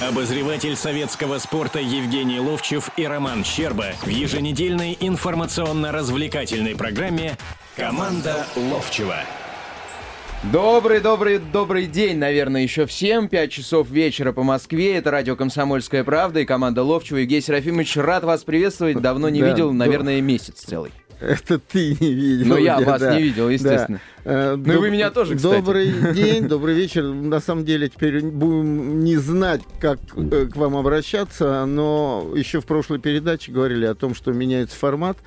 Обозреватель советского спорта Евгений Ловчев и Роман Щерба в еженедельной информационно-развлекательной программе «Команда Ловчева». Добрый, добрый, добрый день, наверное, еще всем. Пять часов вечера по Москве. Это радио «Комсомольская правда» и команда Ловчева. Евгений Серафимович, рад вас приветствовать. Давно не Да, видел, да. наверное, месяц целый. Это ты не видел. Но я да, вас да. не видел, естественно. Да. Э, Ну и вы меня тоже, кстати. Добрый день, добрый вечер. На самом деле теперь будем не знать, как э, к вам обращаться, но еще в прошлой передаче говорили о том, что меняется формат.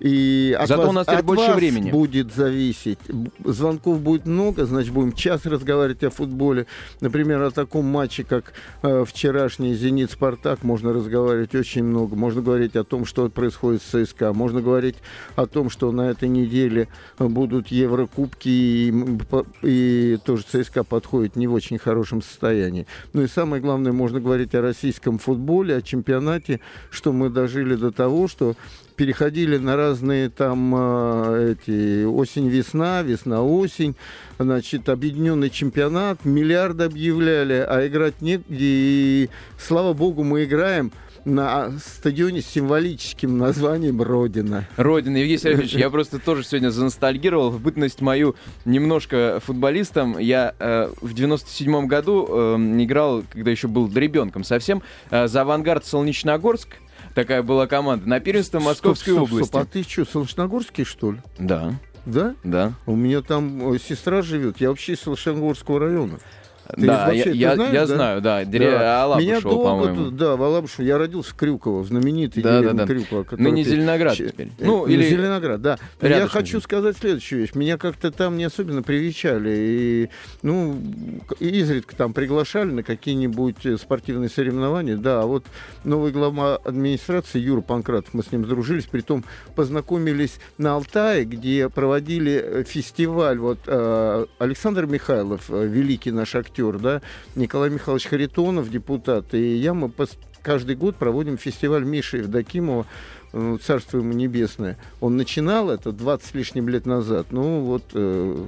И от Зато вас, у нас теперь больше времени. будет зависеть. Звонков будет много, значит, будем час разговаривать о футболе. Например, о таком матче, как э, вчерашний «Зенит-Спартак» можно разговаривать очень много. Можно говорить о том, что происходит с ЦСКА. Можно говорить о том, что на этой неделе будут Еврокубки, и, м, по- и тоже ЦСКА подходит не в очень хорошем состоянии. Ну и самое главное, можно говорить о российском футболе, о чемпионате, что мы дожили до того, что переходили на разные там э, эти осень-весна, весна-осень, значит, объединенный чемпионат, миллиарды объявляли, а играть негде, и слава богу, мы играем на стадионе с символическим названием «Родина». Родина. Евгений Сергеевич, я просто тоже сегодня заностальгировал. В бытность мою немножко футболистом. Я э, в 97 году э, играл, когда еще был ребенком совсем, э, за «Авангард» Солнечногорск. Такая была команда. На первенство Московской Стоп, стоп, области. стоп, а ты что, Солнечногорский, что ли? Да, Да? да. У меня там э, сестра живет, я вообще из Солнечногорского района. Ты да, вообще я, я- знаешь, я да? знаю, да. Деря... Да. Алабушева, Меня долго, по-моему. да, в Алабушево. Я родился в Крюково, в знаменитой Да, деревне да, да. Крюково. Ныне ты- Зеленоград теперь. э, Ну, ну, или Зеленоград, да. Я хочу сказать следующую вещь. Меня как-то там не особенно привечали. И, ну, изредка там приглашали на какие-нибудь э, спортивные соревнования. Да, а вот новый глава администрации Юра Панкратов, мы с ним сдружились, притом познакомились на Алтае, где проводили э, фестиваль. Вот Александр Михайлов, великий наш актер, да, Николай Михайлович Харитонов, депутат, и я, мы каждый год проводим фестиваль Миши Евдокимова э, Царство ему небесное. Он начинал это 20 с лишним лет назад. Ну, вот э,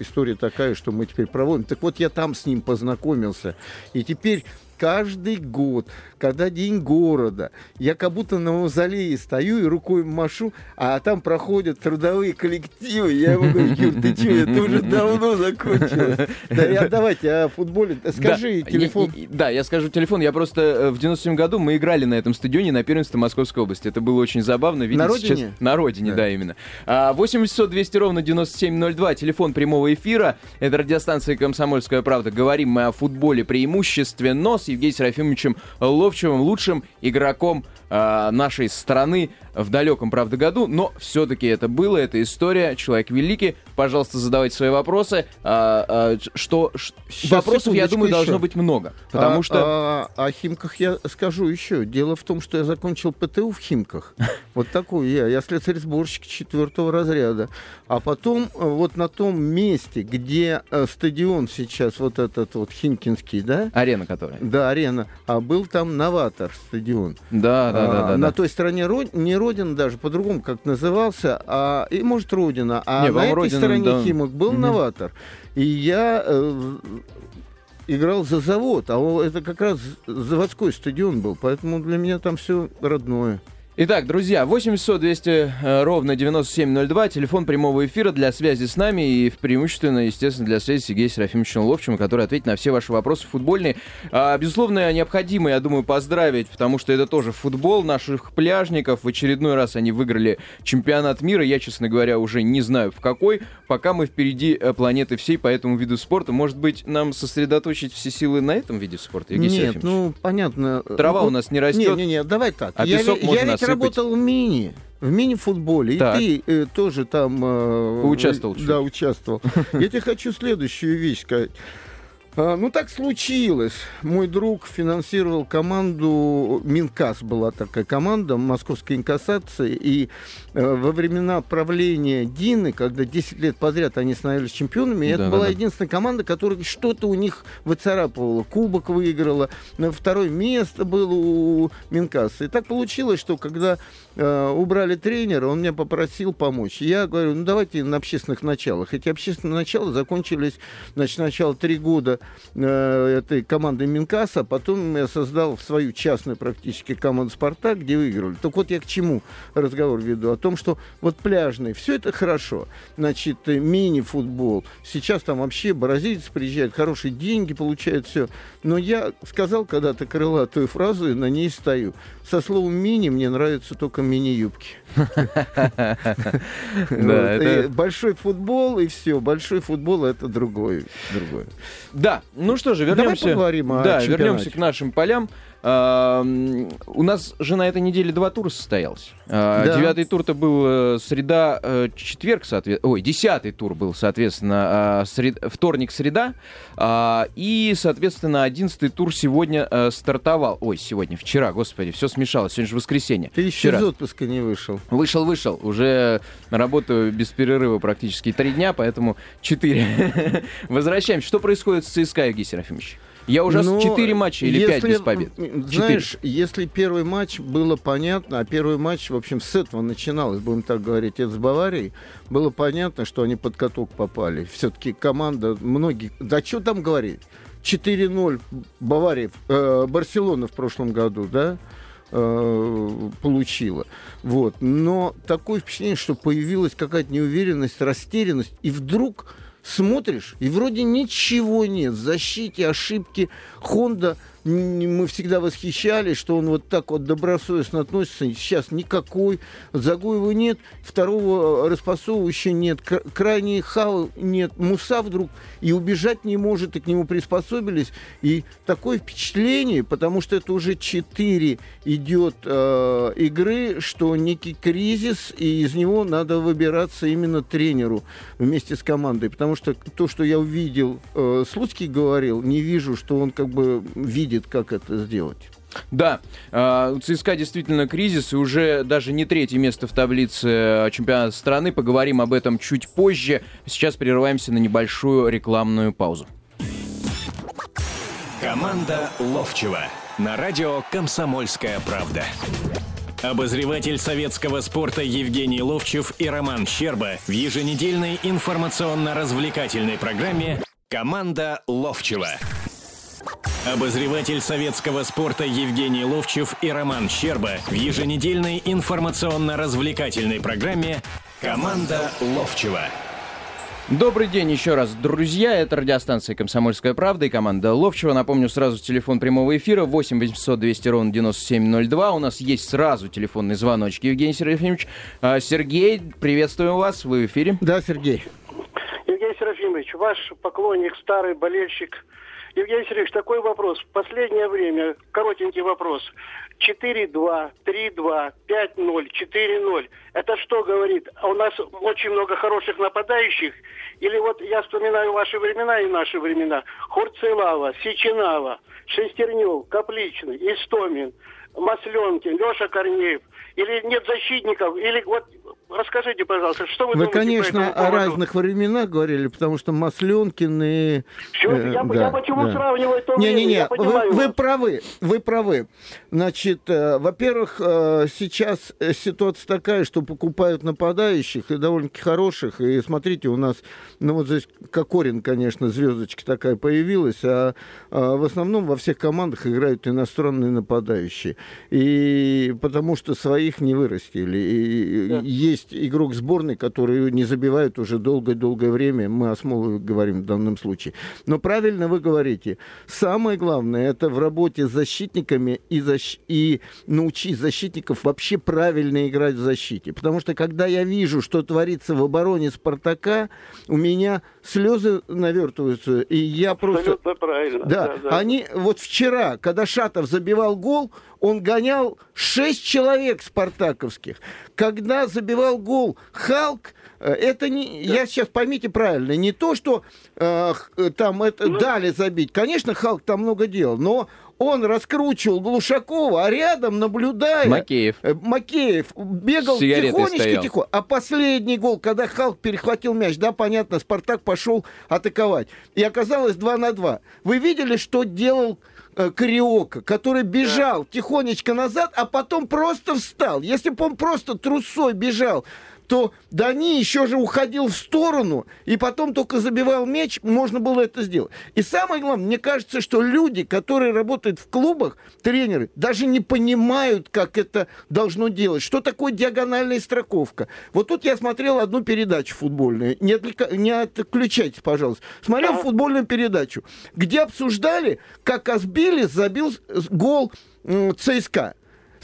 история такая, что мы теперь проводим. Так вот, я там с ним познакомился. И теперь каждый год, когда день города, я как будто на мавзолее стою и рукой машу, а там проходят трудовые коллективы. Я ему говорю, Юр, ты что, это уже давно закончилось. Да, я, давайте о футболе. Скажи Да, телефон. я- и- да, я скажу телефон. Я просто э, в 97 году мы играли на этом стадионе на первенстве Московской области. Это было очень забавно. видеть На сейчас- родине? На родине, да, Да. именно. А, 800 200 ровно 9702, телефон прямого эфира. Это радиостанция «Комсомольская правда». Говорим мы о футболе преимущественно с Евгением Серафимовичем Ловчевым, лучшим игроком а, нашей страны в далеком, правда, году, но все-таки это было, это история, человек великий. Пожалуйста, задавайте свои вопросы. А, а, что, Щас, вопросов, я думаю, должно еще. быть много, потому А- что а- о Химках я скажу еще. Дело в том, что я закончил ПТУ в Химках. Вот такой я. Я слесарь-сборщик четвертого разряда. А потом э, вот на том месте, где э, стадион сейчас, вот этот вот Химкинский, да? арена, которая. Да, арена. А был там новатор стадион. Да, да, да, А, да. на да. той стороне Род- не Родина даже, по-другому как назывался, а, и может Родина. А Не, на этой Родина, стороне да. Химок был Мгм. новатор. И я э, играл за завод, а это как раз заводской стадион был, поэтому для меня там все родное. Итак, друзья, 800 200 э, ровно 9702, телефон прямого эфира для связи с нами и в преимущественно, естественно, для связи с Сергеем Серафимовичем Ловчим, который ответит на все ваши вопросы футбольные. А, безусловно, необходимо, я думаю, поздравить, потому что это тоже футбол наших пляжников. В очередной раз они выиграли чемпионат мира. Я, честно говоря, уже не знаю в какой. Пока мы впереди э, планеты всей по этому виду спорта. Может быть, нам сосредоточить все силы на этом виде спорта, Евгений Нет, Серафимович? ну понятно. Трава Ну, у нас не растет. Не, не, не, давай так. а я песок ведь- можно я ведь насыпать. работал в мини. В мини-футболе. И Так. ты э, тоже там... э, Поучаствовал э. Да, участвовал. Я тебе хочу следующую вещь сказать. А, Ну, так случилось. Мой друг финансировал команду, Минкас была такая команда, московской инкассации, и э, во времена правления Дины, когда 10 лет подряд они становились чемпионами, это Да-да-да. была единственная команда, которая что-то у них выцарапывала. Кубок выиграла, на второе место было у Минкаса. И так получилось, что когда э, убрали тренера, он меня попросил помочь. Я говорю, ну давайте на общественных началах. Эти общественные начала закончились, значит, сначала три года э, этой командой Минкаса, потом я создал свою частную практически команду «Спартак», где выиграли. Так вот я к чему разговор веду? О том, что вот пляжный, все это хорошо. Значит, э, мини-футбол. Сейчас там вообще бразильец приезжает, хорошие деньги получает, все. Но я сказал когда-то крылатую фразу и на ней стою. Со словом «мини» мне нравятся только мини-юбки. Большой футбол и все. Большой футбол это другой. Да, ну что же, вернемся. Да, вернемся к нашим полям. У нас же на этой неделе два тура состоялось. А, да. Девятый тур-то был э, среда, э, четверг, соответственно. Ой, десятый тур был, соответственно, а, сред... вторник, среда. А, и, соответственно, одиннадцатый тур сегодня э, стартовал. Ой, сегодня, вчера, господи, все смешалось. Сегодня же воскресенье. Ты еще вчера. из отпуска не вышел. Вышел, вышел. Уже работаю без перерыва практически три дня, поэтому четыре. Возвращаемся. Что происходит с ЦСКА, Евгений Серафимович? Я уже Но 4 матча или пять без побед. Знаешь, 4. если первый матч было понятно, а первый матч, в общем, с этого начиналось, будем так говорить, это с Баварией, было понятно, что они под каток попали. Все-таки команда, многие... Да что там говорить? 4-0 Бавария, э, Барселона в прошлом году, да? Э, получила. Вот. Но такое впечатление, что появилась какая-то неуверенность, растерянность, и вдруг смотришь, и вроде ничего нет. В защите ошибки Honda мы всегда восхищались, что он вот так вот добросовестно относится. Сейчас никакой. Загоева нет, второго распасовывающего нет, крайний хау нет. Муса вдруг и убежать не может, и к нему приспособились. И такое впечатление, потому что это уже четыре идет э, игры, что некий кризис, и из него надо выбираться именно тренеру вместе с командой. Потому что то, что я увидел, э, Слуцкий говорил, не вижу, что он как бы видит видит, как это сделать. Да, а, у ЦСКА действительно кризис, и уже даже не третье место в таблице а, чемпионата страны. Поговорим об этом чуть позже. Сейчас прерываемся на небольшую рекламную паузу. Команда Ловчева на радио «Комсомольская правда». Обозреватель советского спорта Евгений Ловчев и Роман Щерба в еженедельной информационно-развлекательной программе «Команда Ловчева». Обозреватель советского спорта Евгений Ловчев и Роман Щерба в еженедельной информационно-развлекательной программе «Команда Ловчева». Добрый день еще раз, друзья. Это радиостанция «Комсомольская правда» и команда Ловчева. Напомню, сразу телефон прямого эфира 8 800 200 ровно 9702. У нас есть сразу телефонный звоночек. Евгений Серафимович. А, Сергей, приветствуем вас. Вы в эфире. Да, Сергей. Евгений Серафимович, ваш поклонник, старый болельщик – Евгений Сергеевич, такой вопрос. В последнее время, коротенький вопрос. 4-2, 3-2, 5-0, 4-0. Это что говорит? А у нас очень много хороших нападающих? Или вот я вспоминаю ваши времена и наши времена. Хурцелава, Сеченава, Шестернев, Капличный, Истомин, Масленкин, Леша Корнеев. Или нет защитников, или вот Расскажите, пожалуйста, что вы, вы думаете конечно, о разных временах говорили, потому что Масленкин и... Все, э, я, да, я почему да. сравниваю то не, время, не, не, вы, вы правы, вы правы. Значит, э, во-первых, э, сейчас ситуация такая, что покупают нападающих, и довольно-таки хороших, и смотрите, у нас, ну вот здесь Кокорин, конечно, звездочка такая появилась, а, а в основном во всех командах играют иностранные нападающие. И потому что своих не вырастили. И, да. Есть игрок сборной, который не забивает уже долгое-долгое время. Мы о Смолове говорим в данном случае. Но правильно вы говорите. Самое главное, это в работе с защитниками и, защ... и научить защитников вообще правильно играть в защите. Потому что когда я вижу, что творится в обороне Спартака, у меня слезы навертываются. И я просто... Абсолютно правильно. Да, да, да. Они... Вот вчера, когда Шатов забивал гол, он гонял шесть человек спартаковских. Когда забивал гол Халк, э, это не, да. я сейчас поймите правильно, не то, что э, там это ну... дали забить. Конечно, Халк там много делал, но он раскручивал Глушакова, а рядом наблюдая... Макеев. Э, Макеев бегал тихонечко, тихо. А последний гол, когда Халк перехватил мяч, да, понятно, Спартак пошел атаковать. И оказалось 2 на 2. Вы видели, что делал э, Кариока, который бежал да. тихонечко назад, а потом просто встал. Если бы он просто трусой бежал, то Дани еще же уходил в сторону, и потом только забивал мяч, можно было это сделать. И самое главное, мне кажется, что люди, которые работают в клубах, тренеры, даже не понимают, как это должно делать. Что такое диагональная строковка? Вот тут я смотрел одну передачу футбольную. Не, отвлека... не отключайтесь, пожалуйста. Смотрел футбольную передачу, где обсуждали, как Асбили забил гол ЦСКА.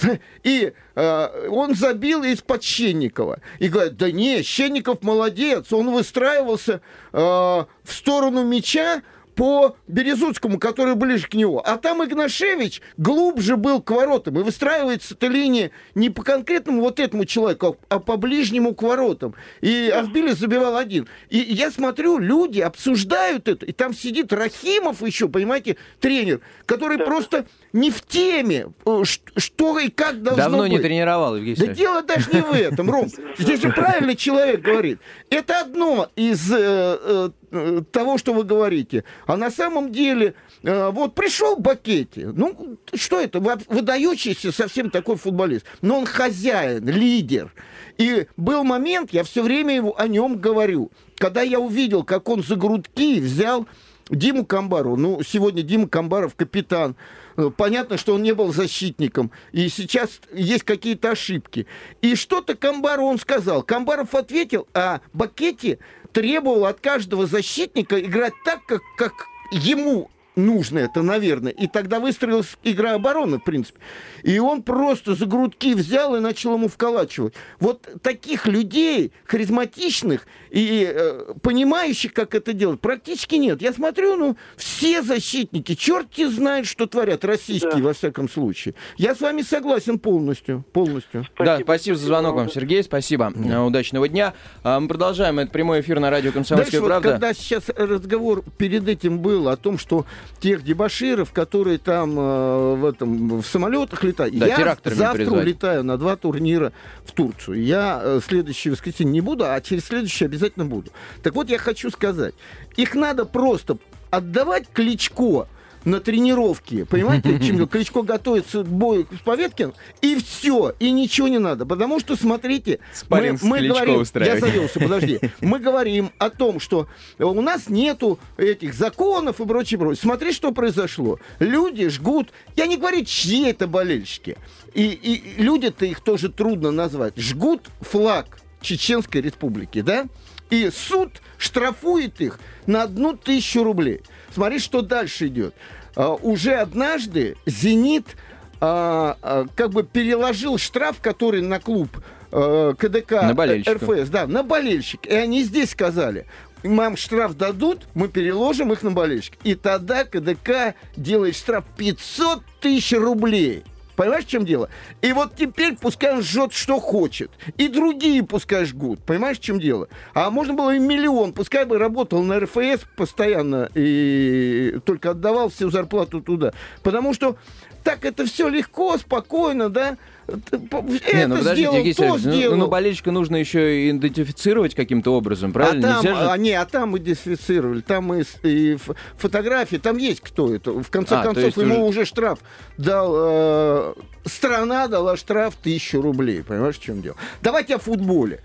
И э, он забил из-под Щенникова. И говорят, да не, Щенников молодец, он выстраивался э, в сторону мяча, по Березутскому, который ближе к нему. А там Игнашевич глубже был к воротам. И выстраивается эта линия не по конкретному вот этому человеку, а по ближнему к воротам. И Азбилис забивал один. И я смотрю, люди обсуждают это. И там сидит Рахимов еще, понимаете, тренер, который просто не в теме, э, что и как должно Давно быть. не тренировал, Евгений Да дело даже не в этом, Ром. Здесь же правильный человек говорит. Это одно из э, э, того, что вы говорите. А на самом деле, э, вот пришел Бакетти. Ну, что это? Выдающийся совсем такой футболист. Но он хозяин, лидер. И был момент, я все время его, о нем говорю. Когда я увидел, как он за грудки взял Диму Камбару. Ну, сегодня Дима Камбаров капитан. Э, понятно, что он не был защитником. И сейчас есть какие-то ошибки. И что-то Камбару он сказал. Камбаров ответил, а Бакетти требовал от каждого защитника играть так, как, как ему нужно это, наверное. И тогда выстроилась игра обороны, в принципе. И он просто за грудки взял и начал ему вколачивать. Вот таких людей, харизматичных и э, понимающих, как это делать, практически нет. Я смотрю, ну, все защитники, черти знают, что творят, российские, да. во всяком случае. Я с вами согласен полностью. полностью. Спасибо. Да, спасибо за звонок вам, Сергей, спасибо. Да. Удачного дня. А, мы продолжаем. Это прямой эфир на радио «Комсомольская Дальше, правда». Вот, когда сейчас разговор перед этим был о том, что тех дебаширов, которые там э, в, этом, в самолетах летают. Да, я завтра призвать. улетаю на два турнира в Турцию. Я э, следующее воскресенье не буду, а через следующее обязательно буду. Так вот, я хочу сказать, их надо просто отдавать Кличко на тренировке. Понимаете, чем Кличко готовится к бою с Поветкин, и все, и ничего не надо. Потому что, смотрите, мы, мы говорим, я завелся, подожди, мы говорим о том, что у нас нету этих законов и прочее, прочее. Смотри, что произошло. Люди жгут, я не говорю, чьи это болельщики, и, и люди-то их тоже трудно назвать, жгут флаг Чеченской Республики, да? И суд штрафует их на одну тысячу рублей. Смотри, что дальше идет. А, уже однажды «Зенит» а, а, как бы переложил штраф, который на клуб а, КДК на РФС, да, на болельщик. И они здесь сказали, нам штраф дадут, мы переложим их на болельщик. И тогда КДК делает штраф 500 тысяч рублей. Понимаешь, в чем дело? И вот теперь пускай он жжет, что хочет. И другие пускай жгут. Понимаешь, в чем дело? А можно было и миллион. Пускай бы работал на РФС постоянно и только отдавал всю зарплату туда. Потому что так это все легко, спокойно, да? Не, ну сделал, Евгений сделал. Ну, ну, болельщика нужно еще идентифицировать каким-то образом, правильно? А там, же... а, не, а там мы идентифицировали, там и, и фотографии, там есть кто это. В конце а, концов, ему уже... уже штраф дал, э, страна дала штраф тысячу рублей, понимаешь, в чем дело? Давайте о футболе.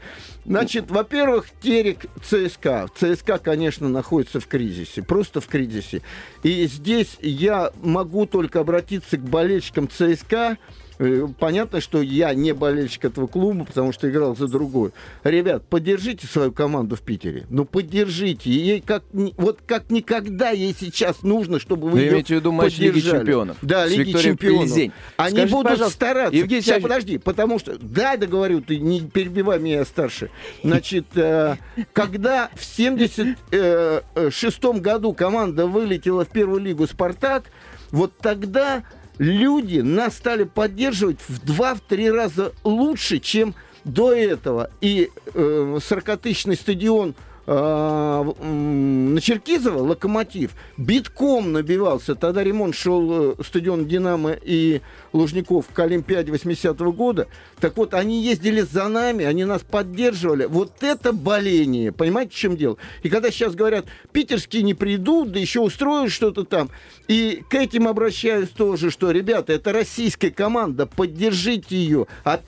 Значит, во-первых, Терек ЦСКА. ЦСКА, конечно, находится в кризисе, просто в кризисе. И здесь я могу только обратиться к болельщикам ЦСКА, понятно, что я не болельщик этого клуба, потому что играл за другую. Ребят, поддержите свою команду в Питере. Ну, поддержите. Ей как, вот как никогда ей сейчас нужно, чтобы вы, вы имеете в виду матч Лиги Чемпионов? Да, Лиги Чемпионов. Пелезень. Они Скажите, будут пожалуйста, стараться. Евгений Сейчас, подожди, потому что... Да, договорю, ты не перебивай меня, я старше. Значит, э, когда в 76 э, году команда вылетела в первую лигу «Спартак», вот тогда люди нас стали поддерживать в два-три раза лучше, чем до этого. И э, 40-тысячный стадион на Черкизово, Локомотив, битком набивался. Тогда ремонт шел э, стадион «Динамо» и Лужников к Олимпиаде 80-го года. Так вот, они ездили за нами, они нас поддерживали. Вот это боление, понимаете, в чем дело? И когда сейчас говорят, питерские не придут, да еще устроят что-то там. И к этим обращаюсь тоже, что, ребята, это российская команда, поддержите ее. А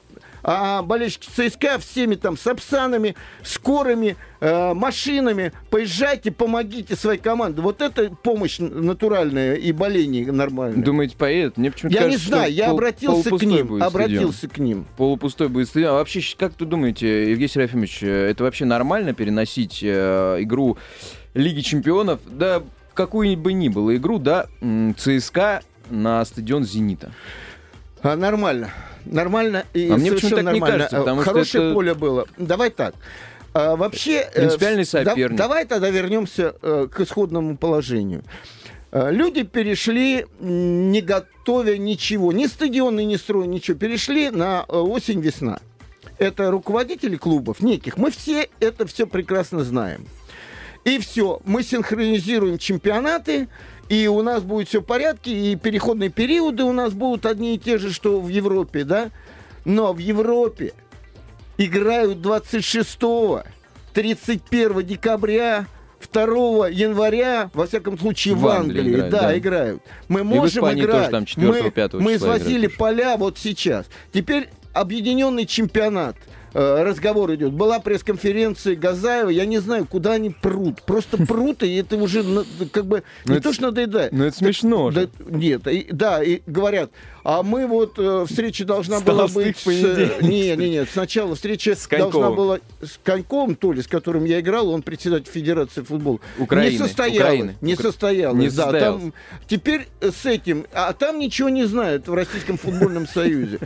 А болельщики ЦСКА всеми там сапсанами, скорыми, э, машинами, поезжайте, помогите своей команде. Вот это помощь натуральная и боление нормальное. Думаете, поедет? Мне почему-то Я кажется, не знаю, я пол- обратился к ним. будет стадион. Обратился к ним. Полупустой будет стадион. А вообще, как вы думаете, Евгений Серафимович, э, это вообще нормально переносить э, игру Лиги Чемпионов, да, какую бы ни было игру, да, ЦСКА на стадион «Зенита»? А, нормально. Нормально и А мне почему-то совершенно так не нормально. кажется, потому А, что Хорошее это- поле было. Давай так. А, вообще... э, Принципиальный да- соперник. давай тогда вернемся э, к исходному положению. Э, Люди перешли, не готовя ничего, ни стадионы, ни строй, ничего, перешли на осень-весна. Это руководители клубов неких. Мы все это все прекрасно знаем. И все, мы синхронизируем чемпионаты, и у нас будет все в порядке, и переходные периоды у нас будут одни и те же, что в Европе, да? Но в Европе играют 26 31 декабря, 2 января, во всяком случае, в, В Англии Англии, играют, да, да. играют. Мы в можем играть. тоже там 4-го, мы, 5-го мы числа извозили играют. поля вот сейчас. Теперь объединенный чемпионат. Э, Разговор идет. Была пресс-конференция Газаева. Я не знаю, куда они прут. Просто прут, и это уже на- как бы Ну, не это то, что надоедает. ну, это смешно Да, нет, и- да, и говорят, а мы вот э, встреча должна С была быть... с, э. Не, не, нет, сначала встреча С должна была с Коньковым, то ли, с которым я играл, он председатель Федерации футбола. Украины, Не состоялась. Украины. Не Укра- состоялась, Не да. состоялась. Там, теперь с этим, а там ничего не знают в Российском футбольном союзе.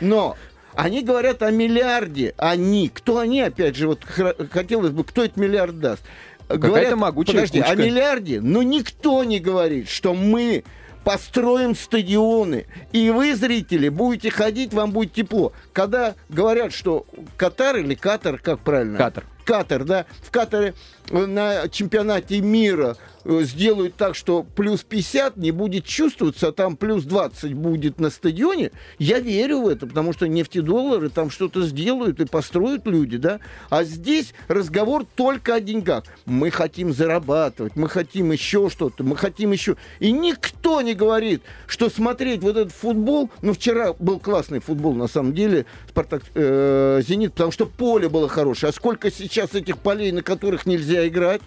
Но они говорят о миллиарде. Они. Кто они, опять же, вот хотелось бы, кто этот миллиард даст? Какая-то могучая подожди, кучка. о миллиарде, но никто не говорит, что мы построим стадионы, и вы, зрители, будете ходить, вам будет тепло. Когда говорят, что Катар или Катар, как правильно? Катар. Катар, да, в Катаре на чемпионате мира э, сделают так, что плюс 50 не будет чувствоваться, а там плюс 20 будет на стадионе, я верю в это, потому что нефтедоллары там что-то сделают и построят люди, да. А здесь разговор только о деньгах. Мы хотим зарабатывать, мы хотим еще что-то, мы хотим еще... И никто не говорит, что смотреть вот этот футбол, ну, вчера был классный футбол, на самом деле, Спартак, э, Зенит, потому что поле было хорошее. А сколько сейчас этих полей, на которых нельзя играть?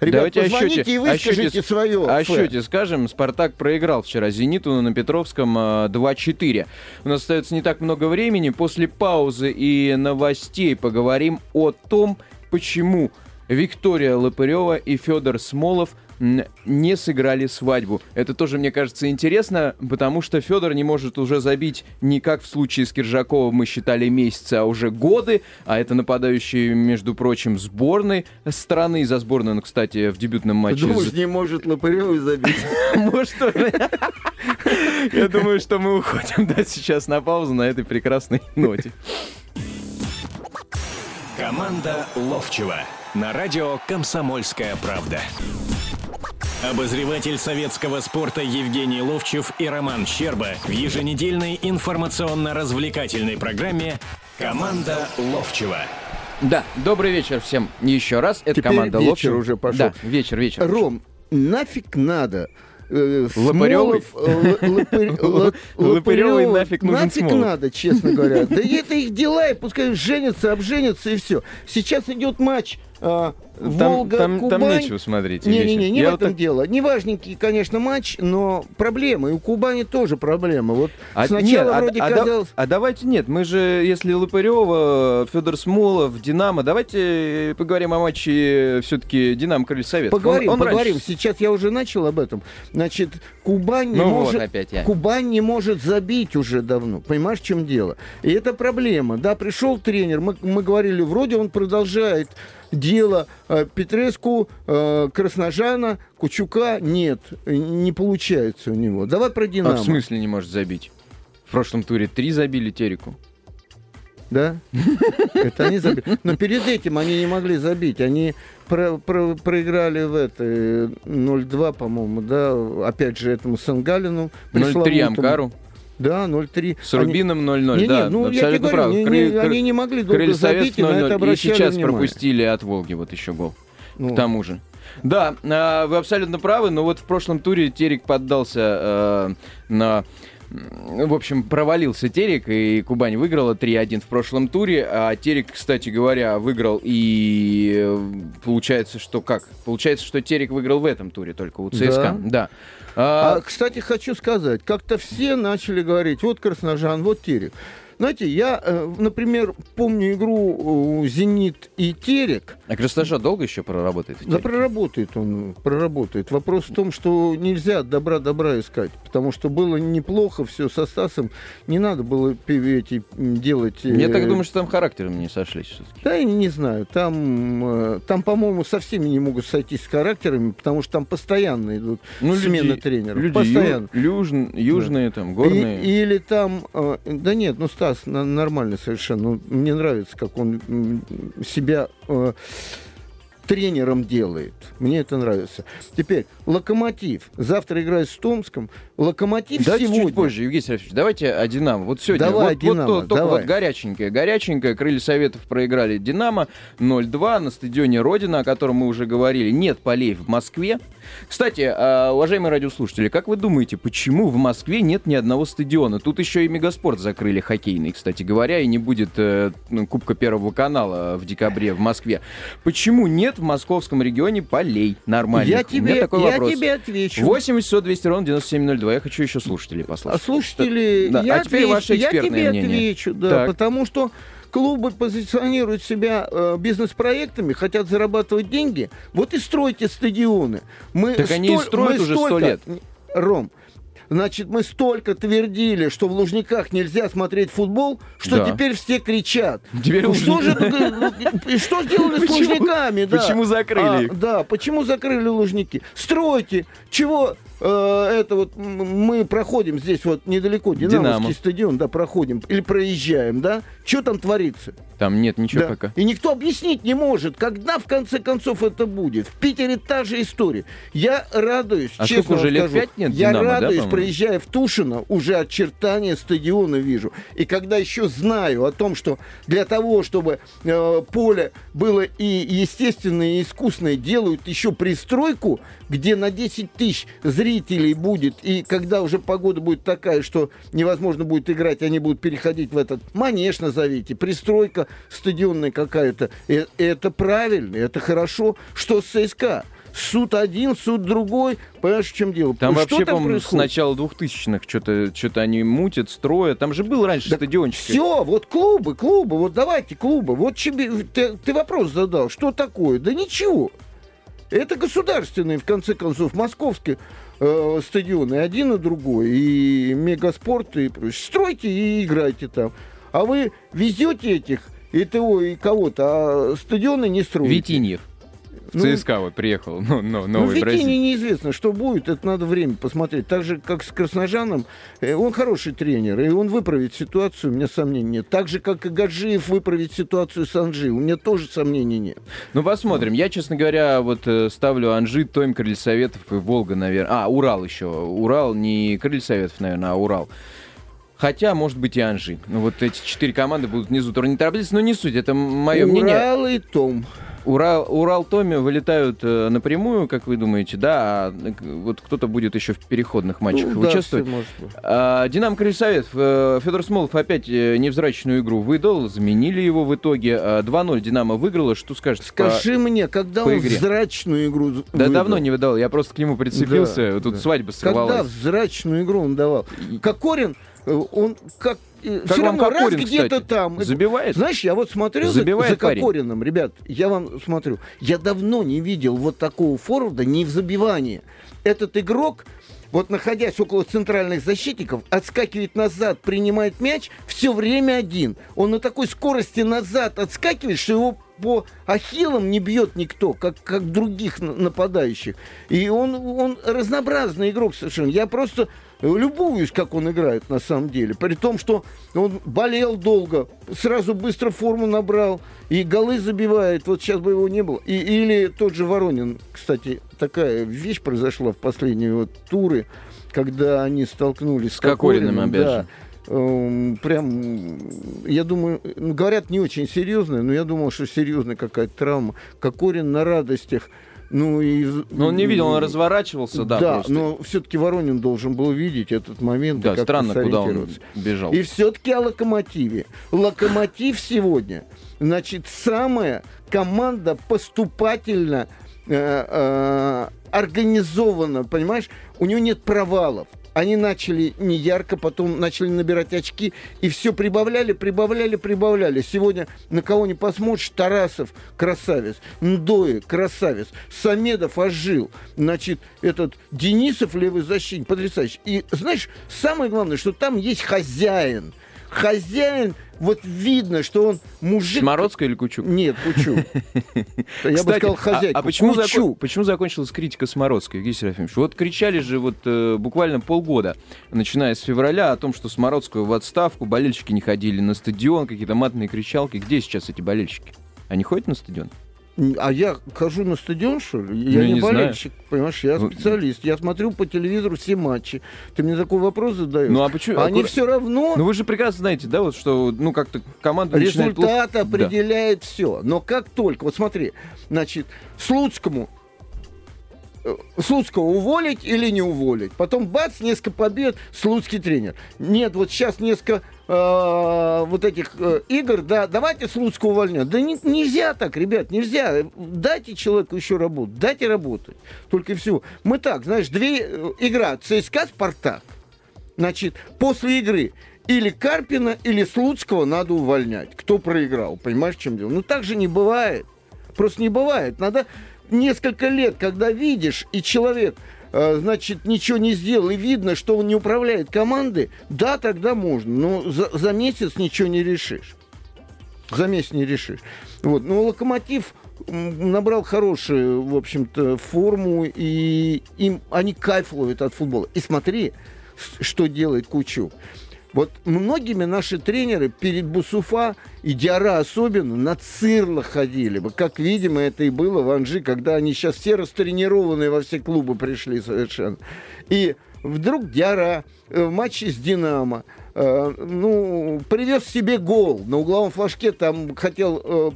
Ребят, Давайте о счете- и о выскажите счете- свое. О фэ. счете скажем, Спартак проиграл вчера Зениту на Петровском э, 2-4. У нас остается не так много времени. После паузы и новостей поговорим о том, почему Виктория Лопырева и Федор Смолов не сыграли свадьбу. Это тоже, мне кажется, интересно, потому что Федор не может уже забить не как в случае с Киржаковым мы считали месяцы, а уже годы. А это нападающий, между прочим, сборной страны. За сборную он, кстати, в дебютном Ты матче думаешь, не может Лопыревой забить? может. Я думаю, что мы уходим да, сейчас на паузу на этой прекрасной ноте. Команда Ловчева на радио «Комсомольская правда». Обозреватель советского спорта Евгений Ловчев и Роман Щерба в еженедельной информационно-развлекательной программе «Команда Ловчева». Да, добрый вечер всем еще раз. Это Теперь команда вечер Ловчева. уже пошел. Да, вечер, вечер. Ром, нафиг надо? э? Смолов, э, л- лопырь- л- Лопырёвый Лопырёва нафиг нужен нафиг надо, честно говоря. Да это их дела, и пускай женятся, обженятся и все. Сейчас идет матч а, Там, Волга, там, там Кубань. нечего смотреть. Не-не-не, не Я в вот этом так- дело. Неважненький, конечно, матч, но проблемы. И у Кубани тоже проблемы. Вот А, сначала нет, а- вроде а, казалось... а давайте нет, мы же, если Лопырева, Федор Смолов, Динамо, давайте поговорим о матче все-таки Динамо Крылья Совет. Поговорим, Он- он поговорим. раньше- Сейчас я уже начал об этом. Значит, Кубань не Ну вот может... опять я. Кубань не может забить уже давно. Понимаешь, в чем дело? И это проблема. Да, пришел тренер, мы, мы говорили, вроде он продолжает дело э, Петреску, э, Красножана, Кучука. Нет, э, не получается у него. Давай про А Динамо. в смысле не может забить? В прошлом туре три забили Тереку. Да? Это они забили. Но перед этим они не могли забить. Они про- про- проиграли в это э, 0-2, по-моему, да, опять же, этому Сенгалину. 0-3 пресловутому. Амкару. Да, 0-3. С Они- Рубином 0-0, Не-не, да, ну, абсолютно прав. не- Кры- не- они не могли долго забить, и на это 0-0. И обращали сейчас внимание. пропустили от Волги вот еще гол. Ну, К тому же. Да, а, вы абсолютно правы, но вот в прошлом туре Терек поддался э, на В общем, провалился Терек, и Кубань выиграла 3-1 в прошлом туре. А Терек, кстати говоря, выиграл и э, получается, что как? Получается, что Терек выиграл в этом туре только у ЦСКА. Да. да. А, а, кстати, хочу сказать, как-то все начали говорить, вот Красножан, вот Терек. Знаете, я, э, например, помню игру э, «Зенит» и «Терек». А Красноша долго еще проработает? Да, проработает он, проработает. Вопрос в том, что нельзя добра-добра искать, потому что было неплохо все со Стасом. Не надо было эти делать... Я так э, думаю, что там характером не сошлись все-таки. Да, я не знаю. Там, там по-моему, со всеми не могут сойтись с характерами, потому что там постоянно идут ну, смены люди, тренеров. Люди постоянно. Ю, юж, южные, да. там, горные. И, или там... Да нет, ну, Стас Стас нормальный совершенно. Ну, мне нравится, как он себя э, тренером делает. Мне это нравится. Теперь, Локомотив. Завтра играет с Томском. Локомотив давайте сегодня... чуть позже, Евгений Сергеевич. Давайте о Динамо. Вот сегодня. Давай, вот, Динамо, вот, только давай. вот горяченькое. Горяченькое. Крылья Советов проиграли Динамо 0-2 на стадионе Родина, о котором мы уже говорили. Нет полей в Москве. Кстати, а, уважаемые радиослушатели, как вы думаете, почему в Москве нет ни одного стадиона? Тут еще и Мегаспорт закрыли хоккейный, кстати говоря, и не будет э, ну, Кубка Первого канала в декабре в Москве. Почему нет в московском регионе полей нормальных? Я тебе, такой я вопрос. тебе отвечу. 8 800 200 ровно 9702. Я хочу еще слушателей послушать. А слушатели, да. я, а теперь отвечу, ваше я тебе мнение. отвечу, да, так. потому что клубы позиционируют себя э, бизнес-проектами, хотят зарабатывать деньги, вот и стройте стадионы. Мы так столь, они и строят уже сто лет. Ром, Значит, мы столько твердили, что в Лужниках нельзя смотреть футбол, что да. теперь все кричат. Теперь ну, что же, что сделали с Лужниками? Почему закрыли их? Да, почему закрыли Лужники? Стройте. Чего это вот мы проходим здесь вот недалеко, Динамовский Динамо. стадион, да, проходим, или проезжаем, да, что там творится? Там нет ничего да. пока. И никто объяснить не может, когда в конце концов это будет. В Питере та же история. Я радуюсь, а честно уже лет пять нет Я Динамо, радуюсь, да, проезжая в Тушино, уже очертания стадиона вижу. И когда еще знаю о том, что для того, чтобы э, поле было и естественное, и искусственное, делают еще пристройку, где на 10 тысяч зрителей будет, и когда уже погода будет такая, что невозможно будет играть, они будут переходить в этот манеж, назовите, пристройка стадионная какая-то. И, это правильно, это хорошо. Что с ЦСКА? суд один, суд другой. Понимаешь, в чем дело? Там что вообще, по-моему, с начала 2000-х что-то что они мутят, строят. Там же был раньше да стадиончик. Все, вот клубы, клубы, вот давайте клубы. Вот тебе, ты, ты вопрос задал, что такое? Да ничего. Это государственные, в конце концов, московские э, стадионы, один и другой, и мегаспорт, и прочее. Стройте и играйте там. А вы везете этих и ТО, и кого-то, а стадионы не строите. Витиньев. В ну, ЦСКА вот приехал, ну, ну, новый ну, Витине неизвестно, что будет, это надо время посмотреть. Так же, как с Красножаном, э, он хороший тренер, и он выправит ситуацию, у меня сомнений нет. Так же, как и Гаджиев выправит ситуацию с Анжи, у меня тоже сомнений нет. Ну, посмотрим. Я, честно говоря, вот э, ставлю Анжи, Тойм, Крылья Советов и Волга, наверное. А, Урал еще. Урал, не Крылья Советов, наверное, а Урал. Хотя, может быть, и Анжи. Ну, вот эти четыре команды будут внизу турнира таблицы, но не суть, это мое Урал мнение. Урал и Том. Урал, Урал Томи вылетают э, напрямую, как вы думаете, да, а вот кто-то будет еще в переходных матчах ну, участвовать. Да, а, Динамо Крыльсовет. Э, Федор Смолов опять э, невзрачную игру выдал, заменили его в итоге. 2-0 Динамо выиграла. Что скажете? Скажи по, мне, когда по он игре? взрачную игру Да выдал? давно не выдал, я просто к нему прицепился. Да, Тут да. свадьба сорвалась. Когда взрачную игру он давал? Кокорин, он как как все равно раз где-то там. Забивает? Знаешь, я вот смотрю Забивает за, за Кокориным, ребят, я вам смотрю. Я давно не видел вот такого форварда не в забивании. Этот игрок вот находясь около центральных защитников, отскакивает назад, принимает мяч, все время один. Он на такой скорости назад отскакивает, что его по ахиллам не бьет никто, как, как других нападающих. И он, он разнообразный игрок совершенно. Я просто любуюсь, как он играет на самом деле. При том, что он болел долго, сразу быстро форму набрал и голы забивает. Вот сейчас бы его не было. И, или тот же Воронин, кстати, такая вещь произошла в последние вот туры, когда они столкнулись с, с Кокориным. Кокориным да, эм, прям, я думаю, ну, говорят, не очень серьезная, но я думал, что серьезная какая-то травма. Кокорин на радостях Ну, и... Но он не видел, он разворачивался, да. Да, просто. но все-таки Воронин должен был видеть этот момент. Да, странно, куда он бежал. И все-таки о локомотиве. Локомотив сегодня, значит, самая команда поступательно э, э, организована, понимаешь? У нее нет провалов. Они начали не ярко, потом начали набирать очки, и все прибавляли, прибавляли, прибавляли. Сегодня на кого не посмотришь, Тарасов красавец, Ндои красавец, Самедов ожил, значит, этот Денисов левый защитник, потрясающий. И знаешь, самое главное, что там есть хозяин. Хозяин, вот видно, что он мужик... Смородская или Кучук? Нет, Кучу. Я бы сказал. А, а почему, Кучу. закон- почему закончилась критика Смородской, Евгений Серафимович? Вот кричали же вот э, буквально полгода, начиная с февраля, о том, что Смородскую в отставку, болельщики не ходили на стадион, какие-то матные кричалки. Где сейчас эти болельщики? Они ходят на стадион? А я хожу на стадион, что ли? Я Ну, не, не знаю. болельщик, понимаешь, я Ну, специалист. Я смотрю по телевизору все матчи. Ты мне такой вопрос задаешь? Ну, а почему- Они аккура- все равно... Ну вы же прекрасно знаете, да, вот что, ну как-то команда начинает Результат Да. определяет все. Но как только, вот смотри, значит, Слуцкому Слуцкого уволить или не уволить. Потом бац, несколько побед, Слуцкий тренер. Нет, вот сейчас несколько э, вот этих э, игр, да, давайте Слуцкого увольнять. Да не- нельзя так, ребят, нельзя. Дайте человеку еще работу, дайте работать. Только и всего. Мы так, знаешь, две э, игра ЦСКА Спартак. Значит, после игры или Карпина, или Слуцкого надо увольнять. Кто проиграл, понимаешь, в чем дело? Ну, так же не бывает. Просто не бывает. Надо несколько лет, когда видишь, и человек, э, значит, ничего не сделал, и видно, что он не управляет командой, да, тогда можно. Но за, за месяц ничего не решишь. За месяц не решишь. Вот. Но Локомотив м, набрал хорошую, в общем-то, форму, и им, они кайф ловят от футбола. И смотри, что делает Кучук. Вот многими наши тренеры перед Бусуфа и Диара особенно на цирлах ходили. Как видимо, это и было в Анжи, когда они сейчас все растренированные во все клубы пришли совершенно. И вдруг Диара э, в матче с Динамо э, ну, привез себе гол. На угловом флажке там хотел э,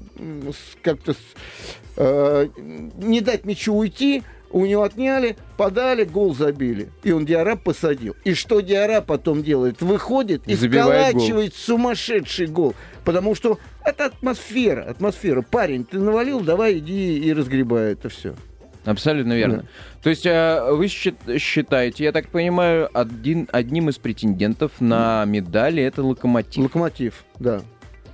как-то э, не дать мячу уйти, у него отняли, подали, гол забили. И он Диара посадил. И что Диара потом делает? Выходит и Забивает гол. сумасшедший гол. Потому что это атмосфера, атмосфера. Парень, ты навалил, давай иди и разгребай это все. Абсолютно верно. То есть э, вы счит- считаете, я так понимаю, один, одним из претендентов на медали это локомотив. Локомотив, да.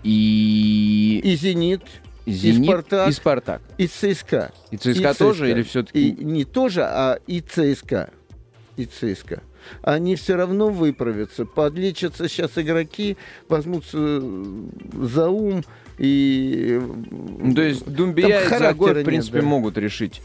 И, И Зенит, Зенит, Спартак. и Спартак. и ЦСКА. И ЦСКА И тоже, ЦСКА. или И все-таки... не тоже, а и ЦСКА. И ЦСКА. Они все равно выправятся. Подлечатся сейчас игроки, возьмутся э, за ум и... Ну, то есть Думбия и Загой, в нет, принципе, да. могут решить.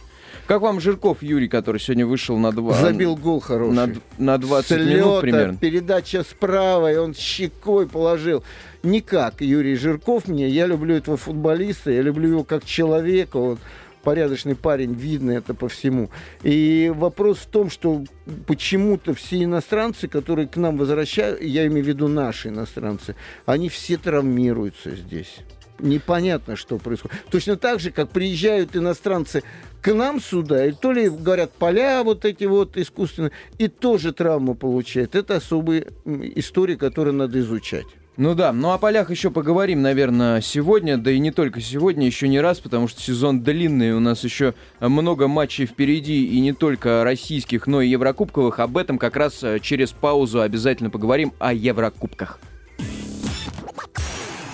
Как вам Жирков Юрий, который сегодня вышел на два... Забил гол хороший. на, на 20 С минут примерно? передача справа, и он щекой положил. Никак Юрий Жирков мне. Я люблю этого футболиста, я люблю его как человека. Он порядочный парень, видно это по всему. И вопрос в том, что почему-то все иностранцы, которые к нам возвращают, я имею в виду наши иностранцы, они все травмируются здесь. Непонятно, что происходит. Точно так же, как приезжают иностранцы к нам сюда, и то ли говорят поля вот эти вот искусственные, и тоже травму получают. Это особые м, истории, которые надо изучать. Ну да, ну о полях еще поговорим, наверное, сегодня, да и не только сегодня, еще не раз, потому что сезон длинный, у нас еще много матчей впереди, и не только российских, но и еврокубковых. Об этом как раз э, через паузу обязательно поговорим о еврокубках.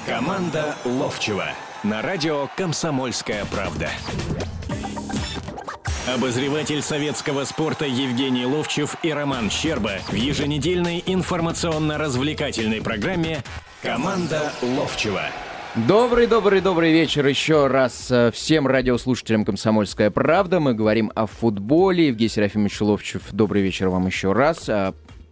Команда Ловчева на радио «Комсомольская правда». Обозреватель советского спорта Евгений Ловчев и Роман Щерба в еженедельной информационно-развлекательной программе «Команда Ловчева». Добрый-добрый-добрый вечер еще раз э, всем радиослушателям «Комсомольская правда». Мы говорим о футболе. Евгений Серафимович Ловчев, добрый вечер вам еще раз.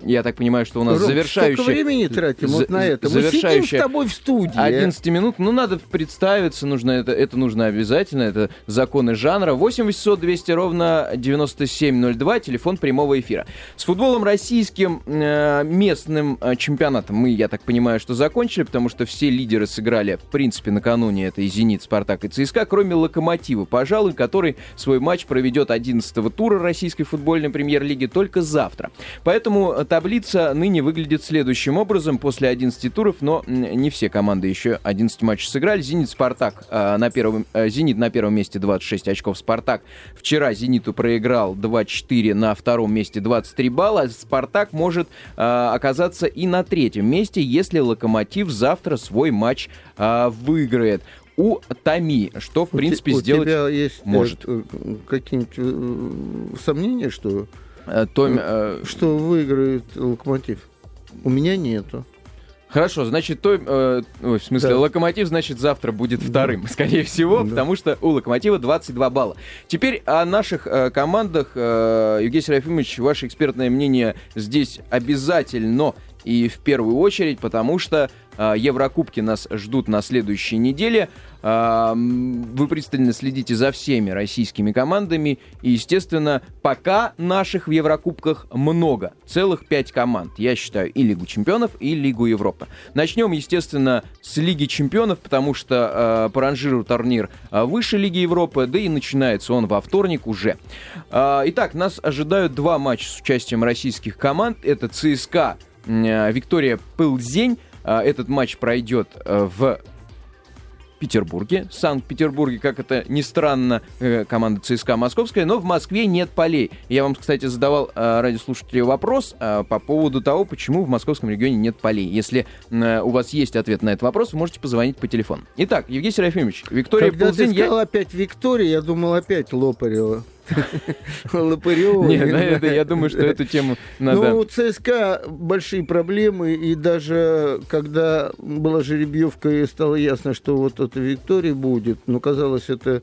Я так понимаю, что у нас Ром, завершающий... Сколько времени тратим за- вот на это? Мы сидим с завершающая тобой в студии. 11 минут. Ну, надо представиться, нужно это, это нужно обязательно, это законы жанра. 8 800 200 ровно 9702, телефон прямого эфира. С футболом российским э, местным э, чемпионатом мы, я так понимаю, что закончили, потому что все лидеры сыграли, в принципе, накануне это и «Зенит», «Спартак» и «ЦСКА», кроме «Локомотива», пожалуй, который свой матч проведет 11-го тура российской футбольной премьер-лиги только завтра. Поэтому э, таблица ныне выглядит следующим образом. После 11 туров, но не все команды еще 11 матчей сыграли. «Зенит», «Спартак» э, на первом, э, «Зенит» на первом месте 26 очков. «Спартак» вчера «Зениту» проиграл 2-4 на втором месте 23 балла. «Спартак» может э, оказаться и на третьем месте, если «Локомотив» завтра свой матч выиграет. У Тами, что, в принципе, у сделать тебя есть может. какие-нибудь сомнения, что, э, Томи, э, что выиграет локомотив? У меня нету. Хорошо, значит, то, э, ой, в смысле, Да. Локомотив, значит, завтра будет вторым, скорее всего, Да. потому что у Локомотива 22 балла. Теперь о наших э, командах. Э, Евгений Серафимович, ваше экспертное мнение здесь обязательно и в первую очередь, потому что Еврокубки нас ждут на следующей неделе. А, Вы пристально следите за всеми российскими командами. И, естественно, пока наших в Еврокубках много. Целых пять команд. Я считаю и Лигу чемпионов, и Лигу Европы. Начнем, естественно, с Лиги чемпионов, потому что э, по ранжиру турнир э, выше Лиги Европы, да и начинается он во вторник уже. А, итак, нас ожидают два матча с участием российских команд. Это ЦСКА э, Виктория Пылзень. А, Этот матч пройдет э, в Петербурге, Санкт-Петербурге, как это ни странно, э, команда ЦСКА московская, но в Москве нет полей. Я вам, кстати, задавал э, радиослушателю вопрос по поводу того, почему в московском регионе нет полей. Если у вас есть ответ на этот вопрос, вы можете позвонить по телефону. Итак, Евгений Серафимович, Виктория Когда ты Пылзень, я- сказал опять Виктория, я думал опять Лопарева. Лопарева. Не, на это, я думаю, что эту тему надо... Ну, у ЦСКА большие проблемы, и даже когда была жеребьевка и стало ясно, что вот это Виктория будет, ну, казалось, это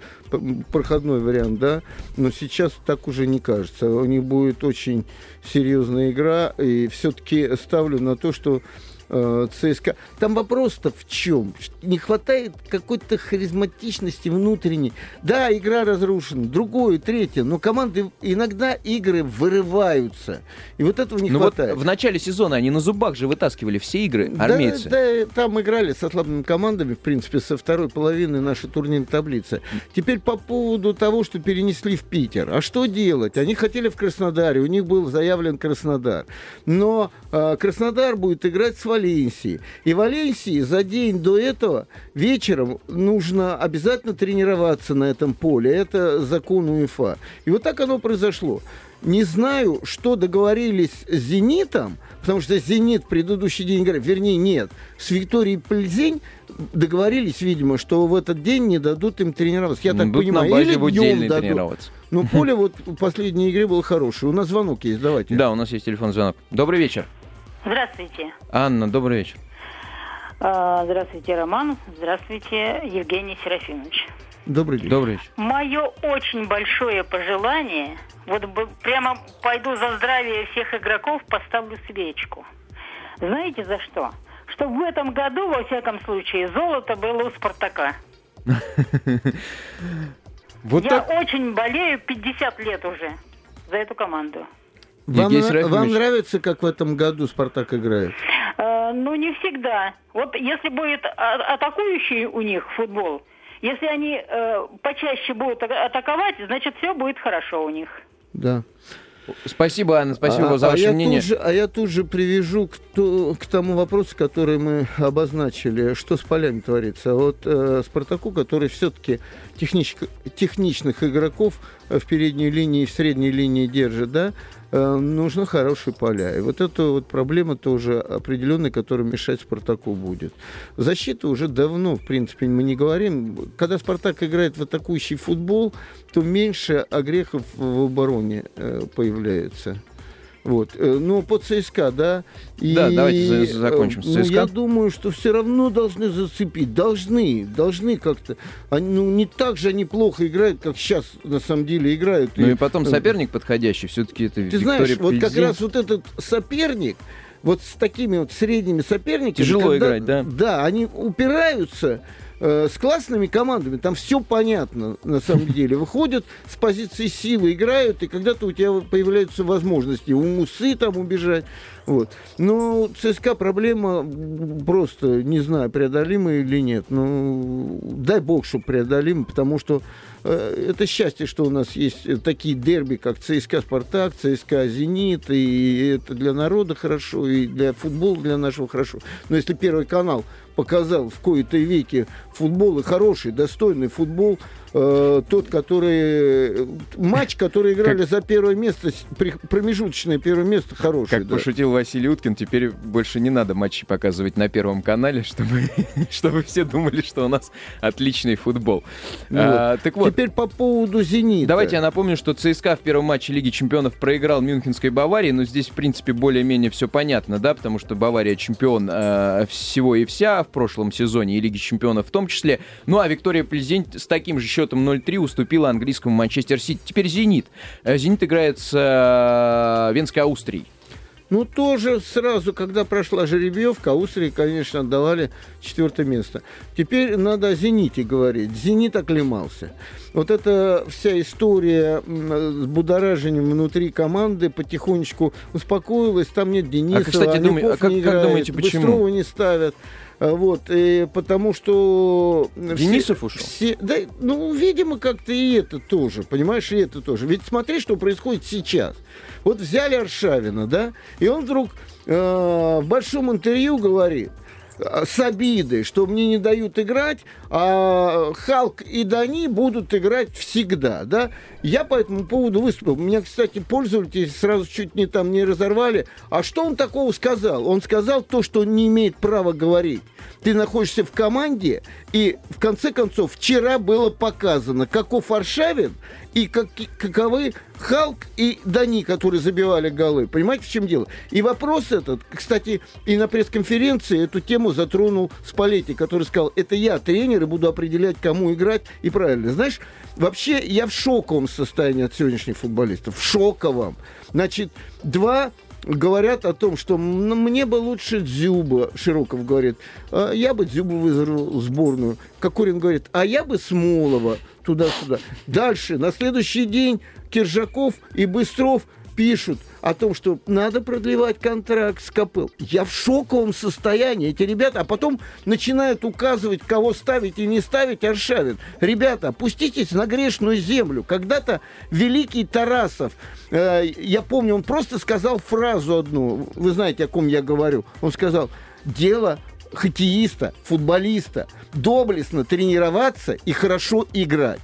проходной вариант, да, но сейчас так уже не кажется. У них будет очень серьезная игра, и все-таки ставлю на то, что э, ЦСКА. Там вопрос-то в чем? Не хватает какой-то харизматичности внутренней. Да, игра разрушена, другое, третье, но команды иногда игры вырываются. И вот этого не ну вот хватает. в начале сезона они на зубах же вытаскивали все игры, Да, армейцы. Да, там играли со слабыми командами, в принципе, со второй половины нашей турнирной таблицы. Теперь по поводу того, что перенесли в Питер. А что делать? Они хотели в Краснодаре, у них был заявлен Краснодар. Но э, Краснодар будет играть с Валенсией. И Валенсии за день до этого вечером нужно обязательно тренироваться на этом поле. Это закон УЕФА. И вот так оно произошло. Не знаю, что договорились с «Зенитом», потому что «Зенит» предыдущий день играли, вернее, нет, с Викторией Пльзень договорились, видимо, что в этот день не дадут им тренироваться. Я так Будут понимаю, на или днем дадут. тренироваться. Но поле вот в последней игре было хорошее. У нас звонок есть, давайте. Да, у нас есть телефон звонок. Добрый вечер. Здравствуйте. Анна, добрый вечер. А, Здравствуйте, Роман. Здравствуйте, Евгений Серафимович. Добрый день. Добрый вечер. Мое очень большое пожелание, вот бы- прямо пойду за здравие всех игроков, поставлю свечку. Знаете за что? Чтобы в этом году, во всяком случае, золото было у «Спартака». Вот Я так. очень болею 50 лет уже за эту команду. Вам, Евгений вам нравится, как в этом году «Спартак» играет? Э, ну, не всегда. Вот если будет а- атакующий у них футбол, если они э, почаще будут а- атаковать, значит, все будет хорошо у них. Да. Спасибо, Анна, спасибо а, за а ваше я мнение. Же, а я тут же привяжу к, ту- к тому вопросу, который мы обозначили, что с полями творится. Вот э, Спартаку, который все-таки техничных игроков в передней линии и в средней линии держит, да, э, нужны хорошие поля. И вот эта вот проблема тоже определенная, которая мешать Спартаку будет. Защита уже давно, в принципе, мы не говорим. Когда Спартак играет в атакующий футбол, то меньше огрехов в обороне э, появляется. Вот. Э, но по ЦСКА, да. И, да, давайте закончим с ЦСКА. Ну, я думаю, что все равно должны зацепить. Должны, должны как-то. Они, ну, не так же они плохо играют, как сейчас на самом деле играют. Ну и, и потом соперник подходящий, все-таки это Ты Виктория знаешь, Пельзин. вот как раз вот этот соперник, вот с такими вот средними соперниками... Тяжело когда, играть, да? Да, они упираются э, с классными командами, там все понятно на самом деле. Выходят с позиции силы, играют, и когда-то у тебя появляются возможности у Мусы там убежать. Вот. Но ЦСКА проблема просто, не знаю, преодолима или нет. Ну, дай бог, чтобы преодолима, потому что э, это счастье, что у нас есть такие дерби, как ЦСКА Спартак, ЦСКА Зенит, и это для народа хорошо, и для футбола для нашего хорошо. Но если Первый канал показал в кои-то веке футбол и хороший, достойный футбол, э, тот, который матч, который играли как... за первое место, промежуточное первое место хороший. Как да. пошутил Василий Уткин, теперь больше не надо матчи показывать на первом канале, чтобы, чтобы все думали, что у нас отличный футбол. Ну, а, так вот. Теперь по поводу «Зенита». Давайте я напомню, что ЦСКА в первом матче Лиги Чемпионов проиграл Мюнхенской Баварии, но здесь, в принципе, более-менее все понятно, да, потому что Бавария чемпион э, всего и вся в прошлом сезоне, и Лиги Чемпионов в том числе. Ну, а Виктория Плезень с таким же счетом 0-3 уступила английскому Манчестер Сити. Теперь «Зенит». Э, «Зенит» играет с э, Венской Аустрией. Ну, тоже сразу, когда прошла жеребьевка, Австрии, конечно, отдавали четвертое место. Теперь надо о «Зените» говорить. «Зенит» оклемался. Вот эта вся история с будоражением внутри команды потихонечку успокоилась. Там нет Денисова, а, кстати, думаю, а как, не играет, как думаете, почему? Быстрова не ставят. А, вот, и потому что... Денисов все, ушел? Все, да, ну, видимо, как-то и это тоже, понимаешь, и это тоже. Ведь смотри, что происходит сейчас. Вот взяли Аршавина, да, и он вдруг э, в большом интервью говорит, с обидой, что мне не дают играть, а Халк и Дани будут играть всегда, да. Я по этому поводу выступил. Меня, кстати, пользователи сразу чуть не там не разорвали. А что он такого сказал? Он сказал то, что он не имеет права говорить. Ты находишься в команде, и в конце концов вчера было показано, каков Аршавин и как, каковы Халк и Дани, которые забивали голы. Понимаете, в чем дело? И вопрос этот, кстати, и на пресс-конференции эту тему затронул Спалетти, который сказал, это я тренер и буду определять, кому играть и правильно. Знаешь, вообще я в шоковом состоянии от сегодняшних футболистов. В шоковом. Значит, два говорят о том, что мне бы лучше Дзюба, Широков говорит, «А я бы Дзюба вызвал в сборную. Кокорин говорит, а я бы Смолова туда-сюда. Дальше, на следующий день Киржаков и Быстров пишут о том, что надо продлевать контракт с КПЛ. Я в шоковом состоянии. Эти ребята, а потом начинают указывать, кого ставить и не ставить Аршавин. Ребята, опуститесь на грешную землю. Когда-то великий Тарасов, э, я помню, он просто сказал фразу одну. Вы знаете, о ком я говорю. Он сказал, дело хоккеиста, футболиста, доблестно тренироваться и хорошо играть.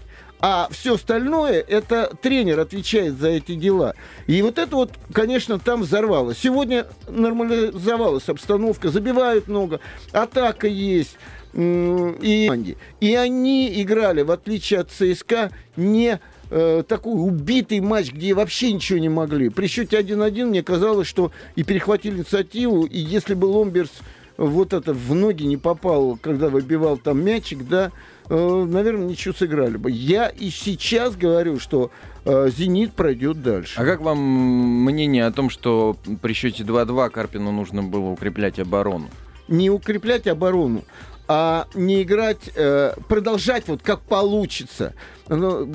А все остальное, это тренер отвечает за эти дела. И вот это вот, конечно, там взорвалось. Сегодня нормализовалась обстановка, забивают много, атака есть. И, и они играли, в отличие от ЦСКА, не э, такой убитый матч, где вообще ничего не могли. При счете 1-1 мне казалось, что и перехватили инициативу, и если бы Ломберс вот это в ноги не попал, когда выбивал там мячик, да, Э, наверное, ничего сыграли бы. Я и сейчас говорю, что э, «Зенит» пройдет дальше. А как вам мнение о том, что при счете 2-2 Карпину нужно было укреплять оборону? Не укреплять оборону, а не играть, э, продолжать вот как получится. Но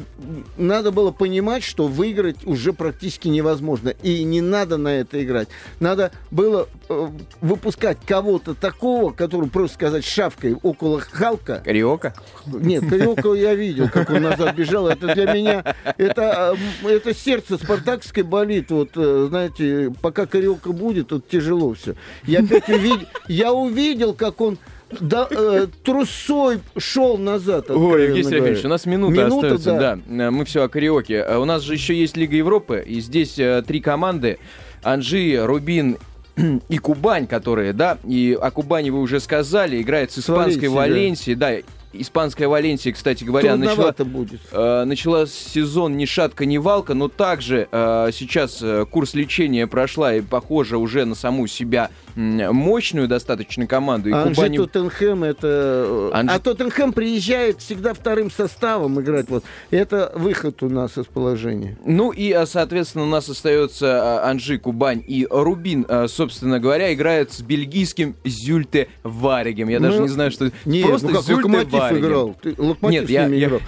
надо было понимать, что выиграть уже практически невозможно. И не надо на это играть. Надо было э, выпускать кого-то такого, который просто сказать шавкой около Халка. Кариока? Нет, Кариока я видел, как он назад бежал. Это для меня, это, э, это сердце спартакской болит. Вот, э, знаете, пока Кариока будет, тут тяжело все. Я опять увидел, я увидел, как он да, э, трусой шел назад. Ой, Евгений Серафимович, у нас минута, минута остается. Да. да, э, мы все о кариоке. А у нас же еще есть Лига Европы, и здесь э, три команды. Анжи, Рубин и Кубань, которые, да, и о Кубани вы уже сказали, играет с испанской Валенсией, да. да, испанская Валенсия, кстати говоря, начала, будет. Э, начала сезон ни шатка, ни валка, но также э, сейчас э, курс лечения прошла и похоже уже на саму себя мощную достаточно команду. И а Кубани... Тоттенхэм это... Э, Анжи... А Тоттенхэм приезжает всегда вторым составом играть. Вот. Это выход у нас из положения. Ну и, а, соответственно, у нас остается а, Анжи, Кубань и Рубин, собственно говоря, играет с бельгийским Зюльте Варигем. Я ну, даже не знаю, что... Нет, Просто ну как Зюльте Локомотив Варигем. играл. Ты, Локомотив нет, я, я... играл.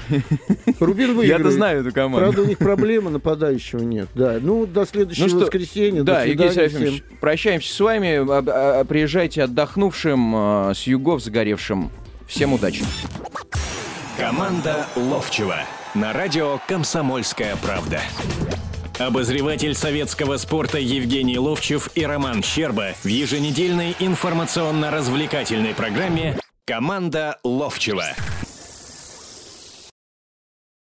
Рубин выиграет. Я-то знаю эту команду. Правда, у них проблемы нападающего нет. Да. Ну, до следующего ну, воскресенья. Да, Евгений Серафимович, прощаемся с вами а, приезжайте отдохнувшим, а, с югов загоревшим. Всем удачи. Команда Ловчева на радио «Комсомольская правда». Обозреватель советского спорта Евгений Ловчев и Роман Щерба в еженедельной информационно-развлекательной программе «Команда Ловчева».